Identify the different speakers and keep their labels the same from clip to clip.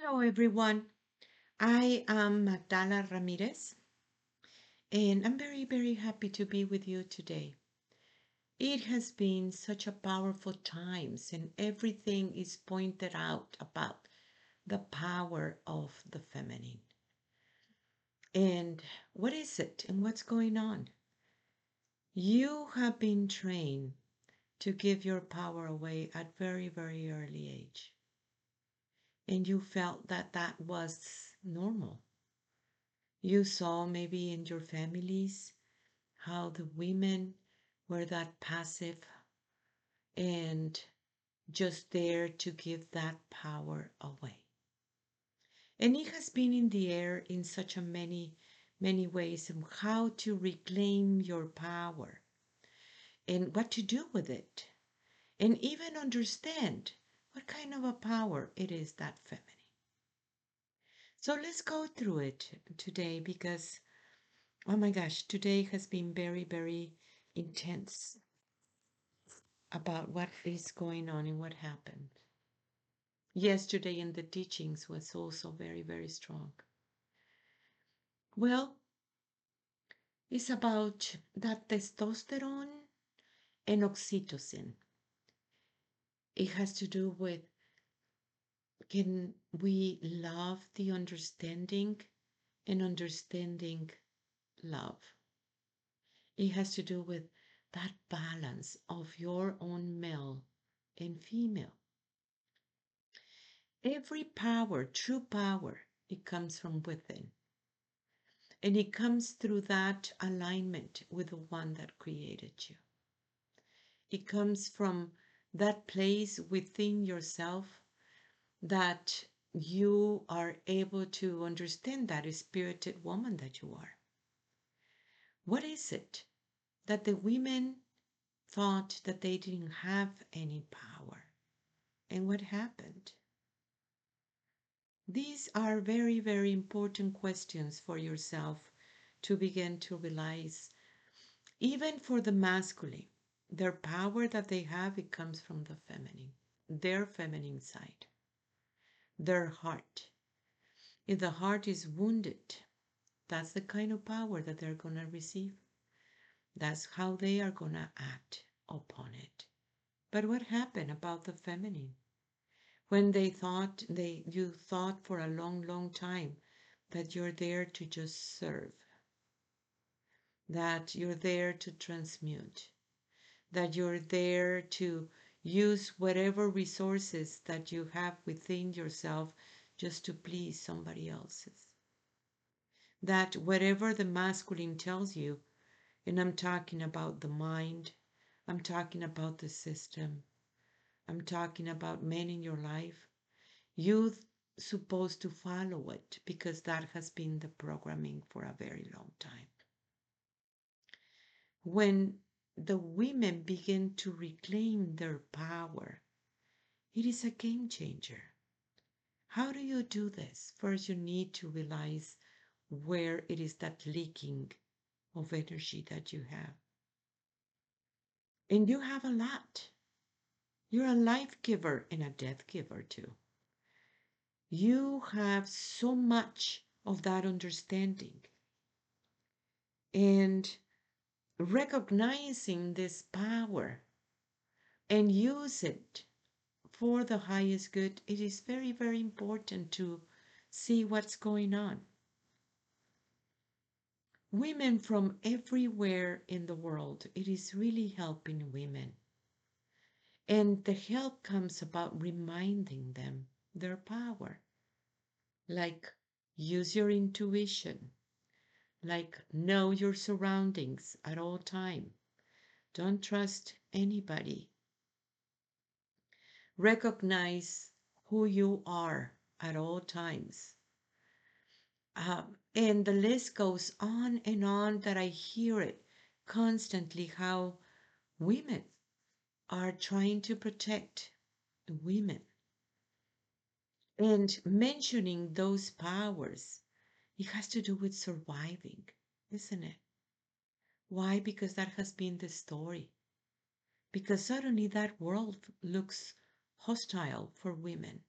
Speaker 1: Hello, everyone. I am Magdala Ramirez, and I'm very, very happy to be with you today. It has been such a powerful times, and everything is pointed out about the power of the feminine. And what is it, and what's going on? You have been trained to give your power away at very, very early age and you felt that that was normal. You saw maybe in your families how the women were that passive and just there to give that power away. And it has been in the air in such a many, many ways of how to reclaim your power and what to do with it. And even understand what kind of a power it is that feminine. So let's go through it today because, oh my gosh, today has been very, very intense about what is going on and what happened. Yesterday in the teachings was also very, very strong. Well, it's about that testosterone and oxytocin it has to do with can we love the understanding and understanding love? It has to do with that balance of your own male and female. Every power, true power, it comes from within. And it comes through that alignment with the one that created you. It comes from that place within yourself that you are able to understand that spirited woman that you are. What is it that the women thought that they didn't have any power? And what happened? These are very, very important questions for yourself to begin to realize, even for the masculine their power that they have it comes from the feminine their feminine side their heart. If the heart is wounded that's the kind of power that they're going to receive. That's how they are going to act upon it. But what happened about the feminine? When they thought they you thought for a long long time that you're there to just serve that you're there to transmute that you're there to use whatever resources that you have within yourself just to please somebody else's. That whatever the masculine tells you, and I'm talking about the mind, I'm talking about the system, I'm talking about men in your life, you're supposed to follow it because that has been the programming for a very long time. When the women begin to reclaim their power, it is a game changer. How do you do this? First, you need to realize where it is that leaking of energy that you have. And you have a lot. You're a life giver and a death giver too. You have so much of that understanding. And recognizing this power and use it for the highest good, it is very, very important to see what's going on. Women from everywhere in the world, it is really helping women. And the help comes about reminding them their power. Like use your intuition, like know your surroundings at all time. Don't trust anybody. Recognize who you are at all times. Um, and the list goes on and on that i hear it constantly how women are trying to protect women. And mentioning those powers it has to do with surviving, isn't it? Why? Because that has been the story. Because suddenly that world looks hostile for women.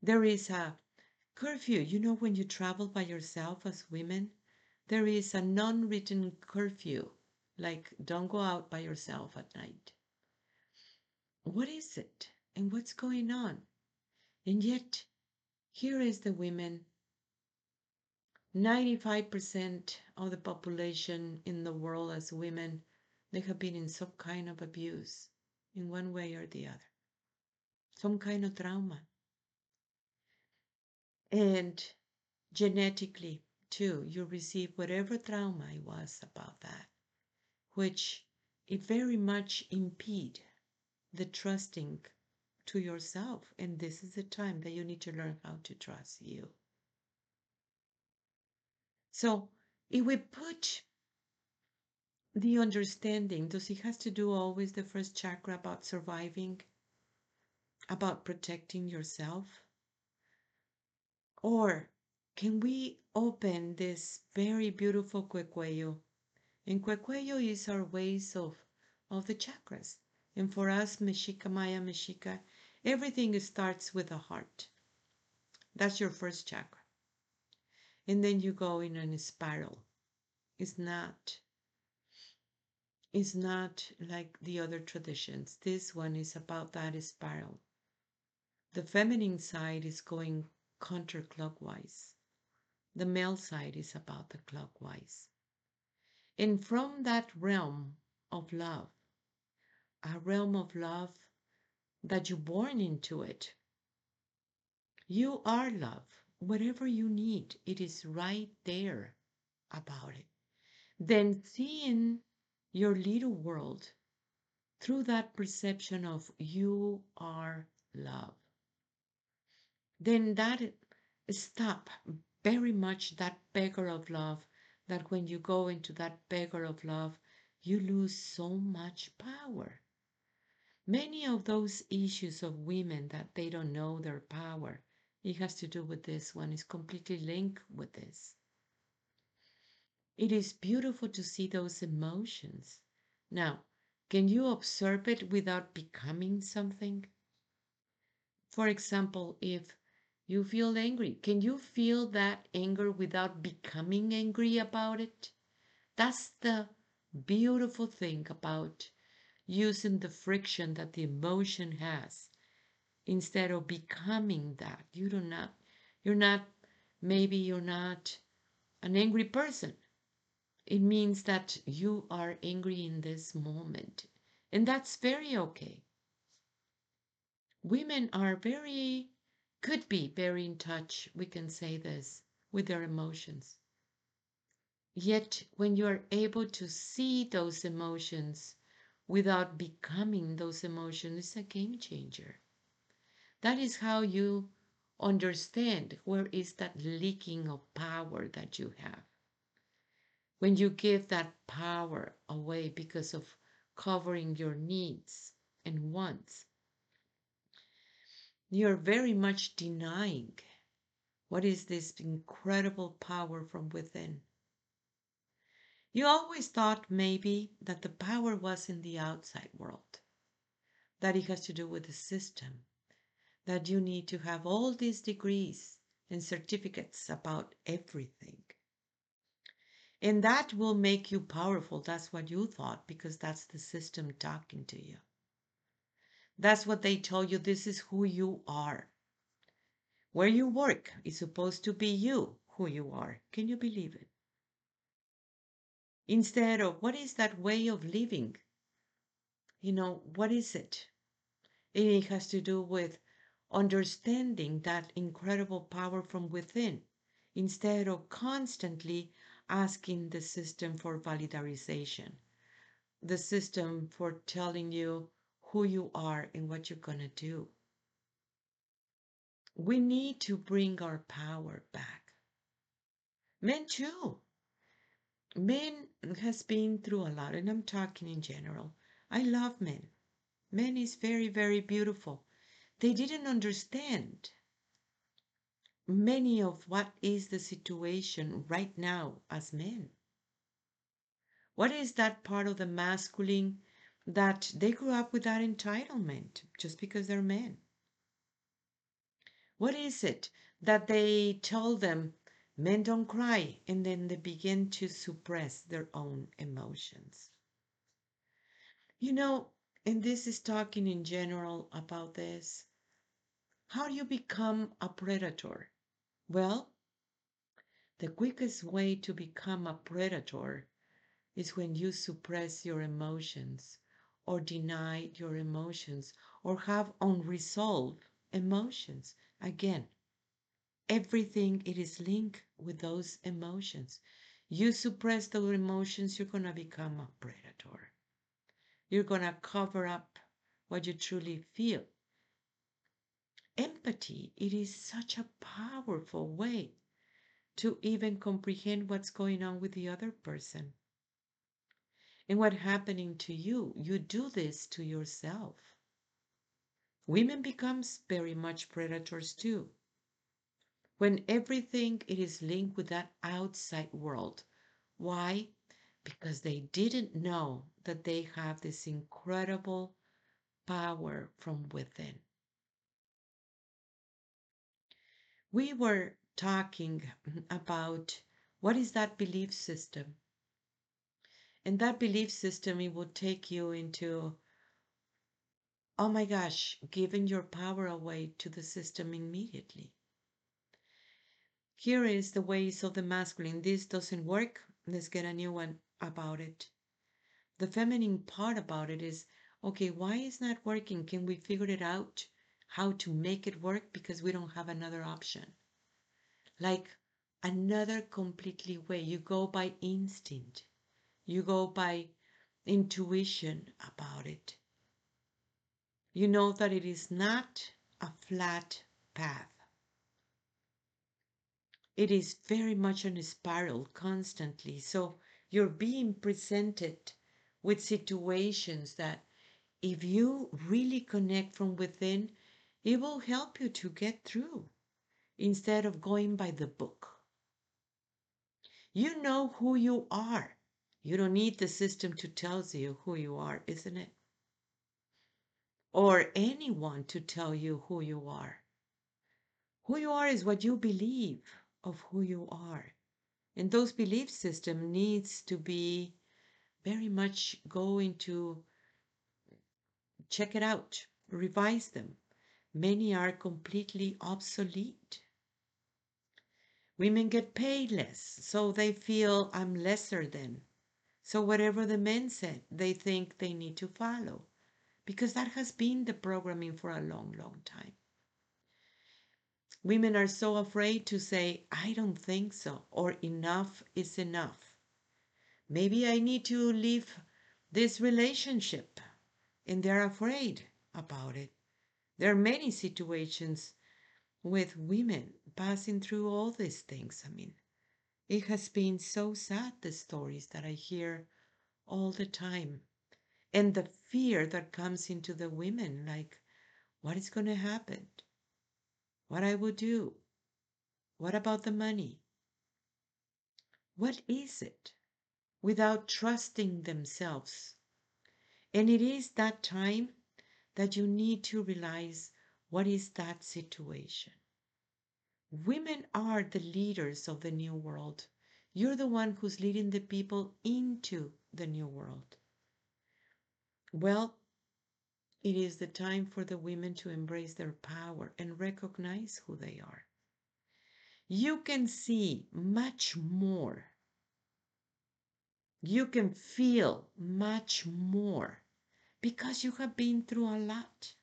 Speaker 1: There is a curfew. You know, when you travel by yourself as women, there is a non written curfew, like don't go out by yourself at night. What is it? And what's going on? And yet, here is the women 95% of the population in the world as women, they have been in some kind of abuse in one way or the other, some kind of trauma. And genetically, too, you receive whatever trauma it was about that, which it very much impede the trusting to yourself. And this is the time that you need to learn how to trust you. So if we put the understanding, does it has to do always the first chakra about surviving, about protecting yourself? Or can we open this very beautiful Cuecuello? And Cuecuello is our ways of, of the chakras. And for us, Mexica, Maya, Mexica, everything starts with the heart. That's your first chakra and then you go in a spiral. It's not it's not like the other traditions. This one is about that spiral. The feminine side is going counterclockwise. The male side is about the clockwise. And from that realm of love, a realm of love that you're born into it, you are love whatever you need, it is right there about it. Then seeing your little world through that perception of you are love. Then that stop very much that beggar of love that when you go into that beggar of love, you lose so much power. Many of those issues of women that they don't know their power it has to do with this one, is completely linked with this. It is beautiful to see those emotions. Now, can you observe it without becoming something? For example, if you feel angry, can you feel that anger without becoming angry about it? That's the beautiful thing about using the friction that the emotion has instead of becoming that. You do not, you're not, maybe you're not an angry person. It means that you are angry in this moment. And that's very okay. Women are very, could be very in touch, we can say this, with their emotions. Yet, when you are able to see those emotions without becoming those emotions, it's a game changer. That is how you understand where is that leaking of power that you have. When you give that power away because of covering your needs and wants, you're very much denying what is this incredible power from within. You always thought maybe that the power was in the outside world, that it has to do with the system, that you need to have all these degrees and certificates about everything. And that will make you powerful. That's what you thought because that's the system talking to you. That's what they told you. This is who you are. Where you work is supposed to be you, who you are. Can you believe it? Instead of what is that way of living? You know, what is it? And it has to do with understanding that incredible power from within instead of constantly asking the system for validation, the system for telling you who you are and what you're going to do. We need to bring our power back. Men too. Men has been through a lot, and I'm talking in general. I love men. Men is very, very beautiful they didn't understand many of what is the situation right now as men. What is that part of the masculine that they grew up with that entitlement just because they're men? What is it that they tell them, men don't cry, and then they begin to suppress their own emotions? You know, and this is talking in general about this. How do you become a predator? Well, the quickest way to become a predator is when you suppress your emotions or deny your emotions or have unresolved emotions. Again, everything it is linked with those emotions. You suppress those emotions, you're going to become a predator. You're going to cover up what you truly feel. Empathy, it is such a powerful way to even comprehend what's going on with the other person and what's happening to you. You do this to yourself. Women becomes very much predators too. When everything it is linked with that outside world. Why? Because they didn't know that they have this incredible power from within. We were talking about what is that belief system and that belief system, it will take you into, oh my gosh, giving your power away to the system immediately. Here is the ways of the masculine. This doesn't work. Let's get a new one about it. The feminine part about it is, okay, why is not working? Can we figure it out? How to make it work because we don't have another option. Like another completely way. You go by instinct. You go by intuition about it. You know that it is not a flat path. It is very much on a spiral constantly. So you're being presented with situations that if you really connect from within, it will help you to get through instead of going by the book. You know who you are. You don't need the system to tell you who you are, isn't it? Or anyone to tell you who you are. Who you are is what you believe of who you are. And those belief system needs to be very much going to check it out, revise them. Many are completely obsolete. Women get paid less, so they feel I'm lesser than. So whatever the men said, they think they need to follow because that has been the programming for a long, long time. Women are so afraid to say, I don't think so, or enough is enough. Maybe I need to leave this relationship, and they're afraid about it. There are many situations with women passing through all these things. I mean, it has been so sad, the stories that I hear all the time. And the fear that comes into the women like, what is going to happen? What I will do? What about the money? What is it? Without trusting themselves. And it is that time that you need to realize what is that situation. Women are the leaders of the new world. You're the one who's leading the people into the new world. Well, it is the time for the women to embrace their power and recognize who they are. You can see much more. You can feel much more because you have been through a lot.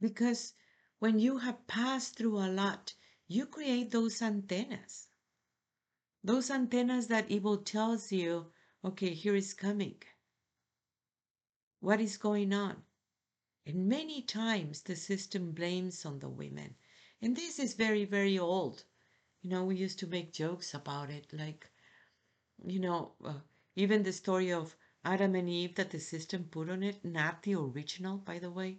Speaker 1: Because when you have passed through a lot, you create those antennas. Those antennas that evil tells you, okay, here is coming. What is going on? And many times the system blames on the women. And this is very, very old. You know, we used to make jokes about it, like, you know, uh, even the story of Adam and Eve that the system put on it, not the original, by the way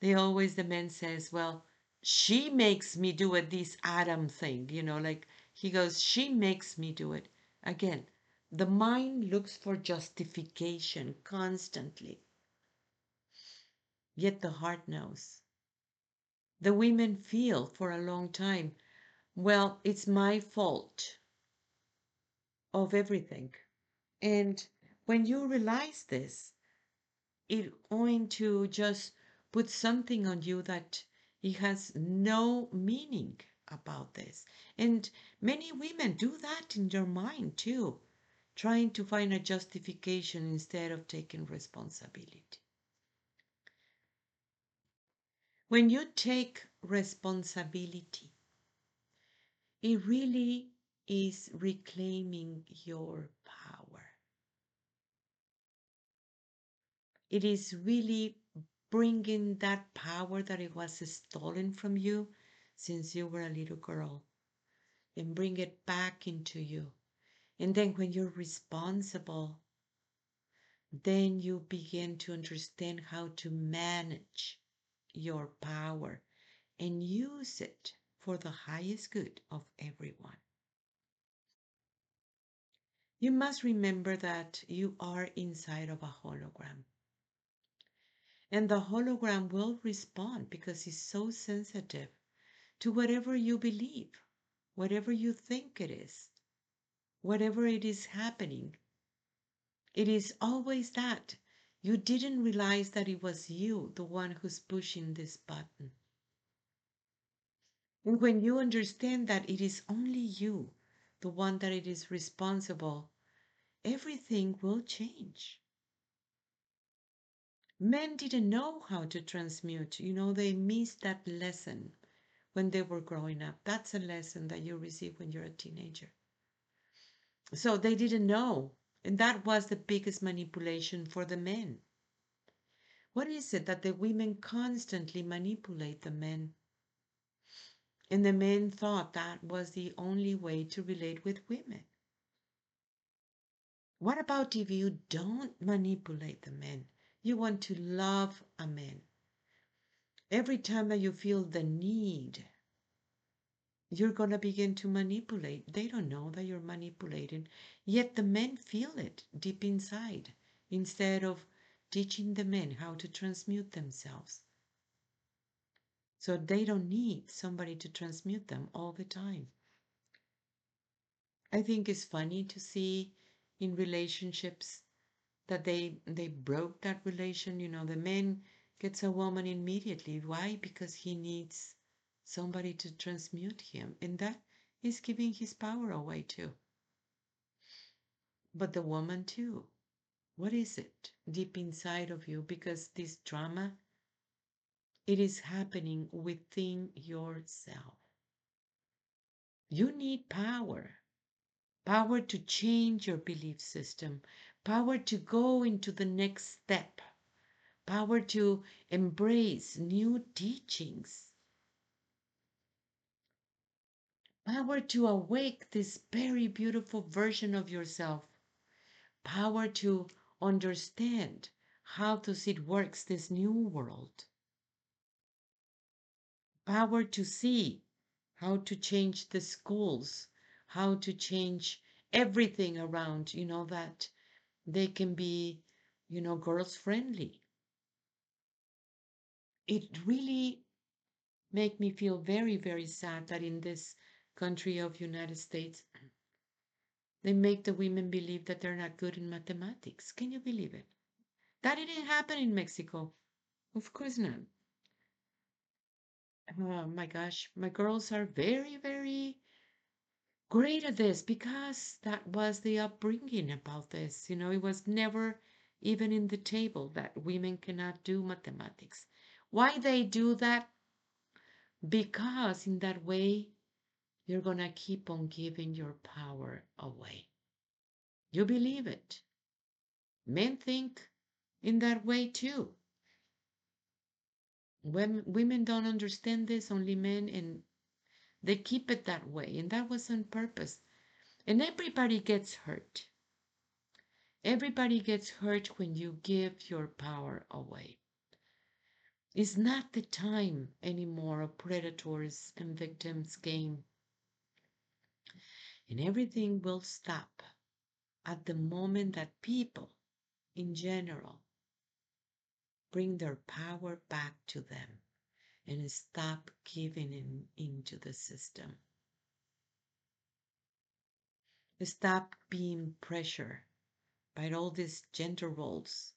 Speaker 1: they always the man says well she makes me do it this adam thing you know like he goes she makes me do it again the mind looks for justification constantly yet the heart knows the women feel for a long time, well, it's my fault of everything. And when you realize this, it's going to just put something on you that it has no meaning about this. And many women do that in their mind too, trying to find a justification instead of taking responsibility. When you take responsibility, it really is reclaiming your power. It is really bringing that power that it was stolen from you since you were a little girl and bring it back into you. And then when you're responsible, then you begin to understand how to manage your power and use it for the highest good of everyone. You must remember that you are inside of a hologram. And the hologram will respond because it's so sensitive to whatever you believe, whatever you think it is, whatever it is happening. It is always that. You didn't realize that it was you, the one who's pushing this button. And when you understand that it is only you, the one that it is responsible, everything will change. Men didn't know how to transmute. You know, they missed that lesson when they were growing up. That's a lesson that you receive when you're a teenager. So they didn't know. And that was the biggest manipulation for the men. What is it that the women constantly manipulate the men? And the men thought that was the only way to relate with women. What about if you don't manipulate the men? You want to love a man. Every time that you feel the need, you're going to begin to manipulate. They don't know that you're manipulating, yet the men feel it deep inside instead of teaching the men how to transmute themselves. So they don't need somebody to transmute them all the time. I think it's funny to see in relationships that they they broke that relation you know the man gets a woman immediately why because he needs somebody to transmute him and that is giving his power away too. But the woman too what is it deep inside of you? Because this drama it is happening within yourself. You need power power to change your belief system power to go into the next step, power to embrace new teachings, power to awake this very beautiful version of yourself, power to understand how does it works this new world, power to see how to change the schools, how to change everything around, you know, that they can be, you know, girls friendly. It really make me feel very, very sad that in this country of United States, they make the women believe that they're not good in mathematics. Can you believe it? That didn't happen in Mexico. Of course not. Oh my gosh, my girls are very, very great at this because that was the upbringing about this. You know, it was never even in the table that women cannot do mathematics. Why they do that? Because in that way, you're going to keep on giving your power away. You believe it. Men think in that way too. When women don't understand this, only men and they keep it that way, and that was on purpose. And everybody gets hurt. Everybody gets hurt when you give your power away. It's not the time anymore of predators and victims game. And everything will stop at the moment that people in general bring their power back to them and stop giving in into the system. Stop being pressured by all these gender roles.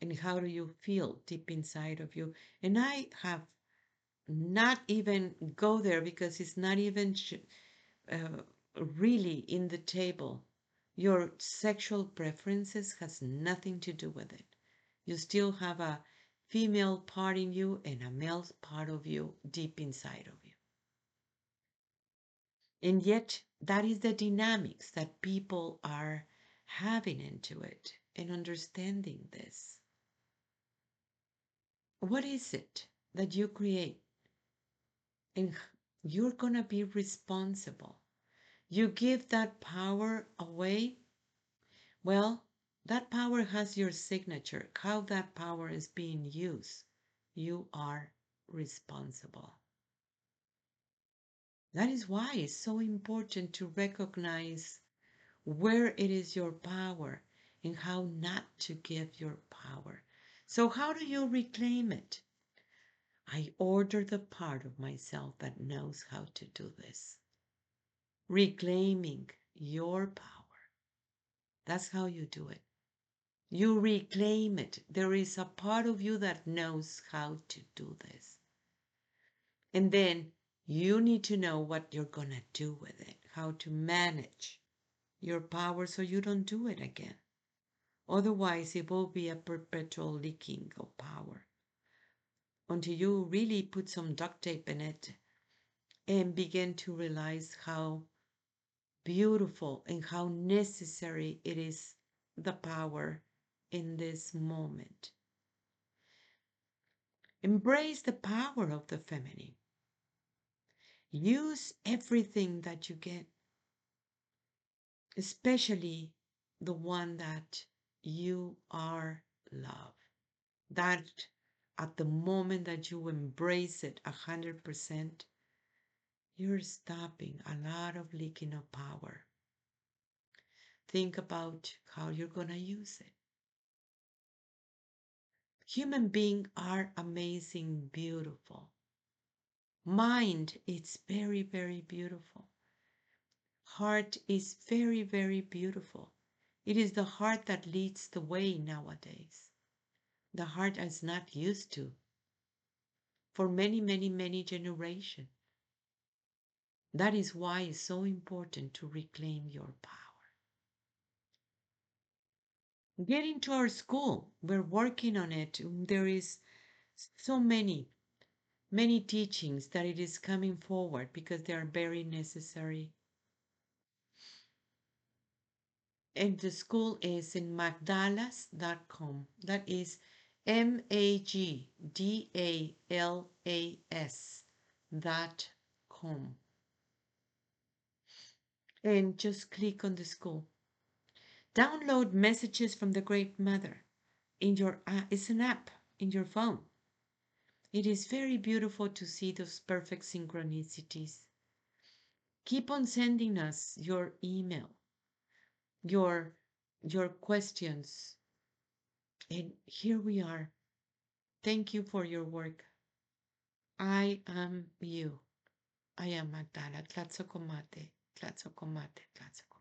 Speaker 1: And how do you feel deep inside of you? And I have not even go there because it's not even uh, really in the table. Your sexual preferences has nothing to do with it. You still have a female part in you and a male part of you deep inside of you. And yet, that is the dynamics that people are having into it and understanding this. What is it that you create? And you're going to be responsible. You give that power away. Well, that power has your signature. How that power is being used, you are responsible. That is why it's so important to recognize where it is your power and how not to give your power. So, how do you reclaim it? I order the part of myself that knows how to do this. Reclaiming your power. That's how you do it. You reclaim it. There is a part of you that knows how to do this. And then you need to know what you're going to do with it, how to manage your power so you don't do it again. Otherwise, it will be a perpetual leaking of power until you really put some duct tape in it and begin to realize how beautiful and how necessary it is the power in this moment. Embrace the power of the feminine. Use everything that you get, especially the one that you are love. That at the moment that you embrace it a hundred percent, you're stopping a lot of leaking of power. Think about how you're going to use it. Human beings are amazing, beautiful. Mind is very, very beautiful. Heart is very, very beautiful. It is the heart that leads the way nowadays. The heart is not used to for many, many, many generations. That is why it's so important to reclaim your power. Get into our school. We're working on it. There is so many many teachings that it is coming forward because they are very necessary. And the school is in magdalas.com. That is M A G D A L A S dot com. And just click on the school. Download messages from the Great Mother in your uh, it's an app in your phone it is very beautiful to see those perfect synchronicities. Keep on sending us your email, your your questions. And here we are. Thank you for your work. I am you. I am Magdala. Tlatzocomate, Tlatzocomate, Tlatzocomate.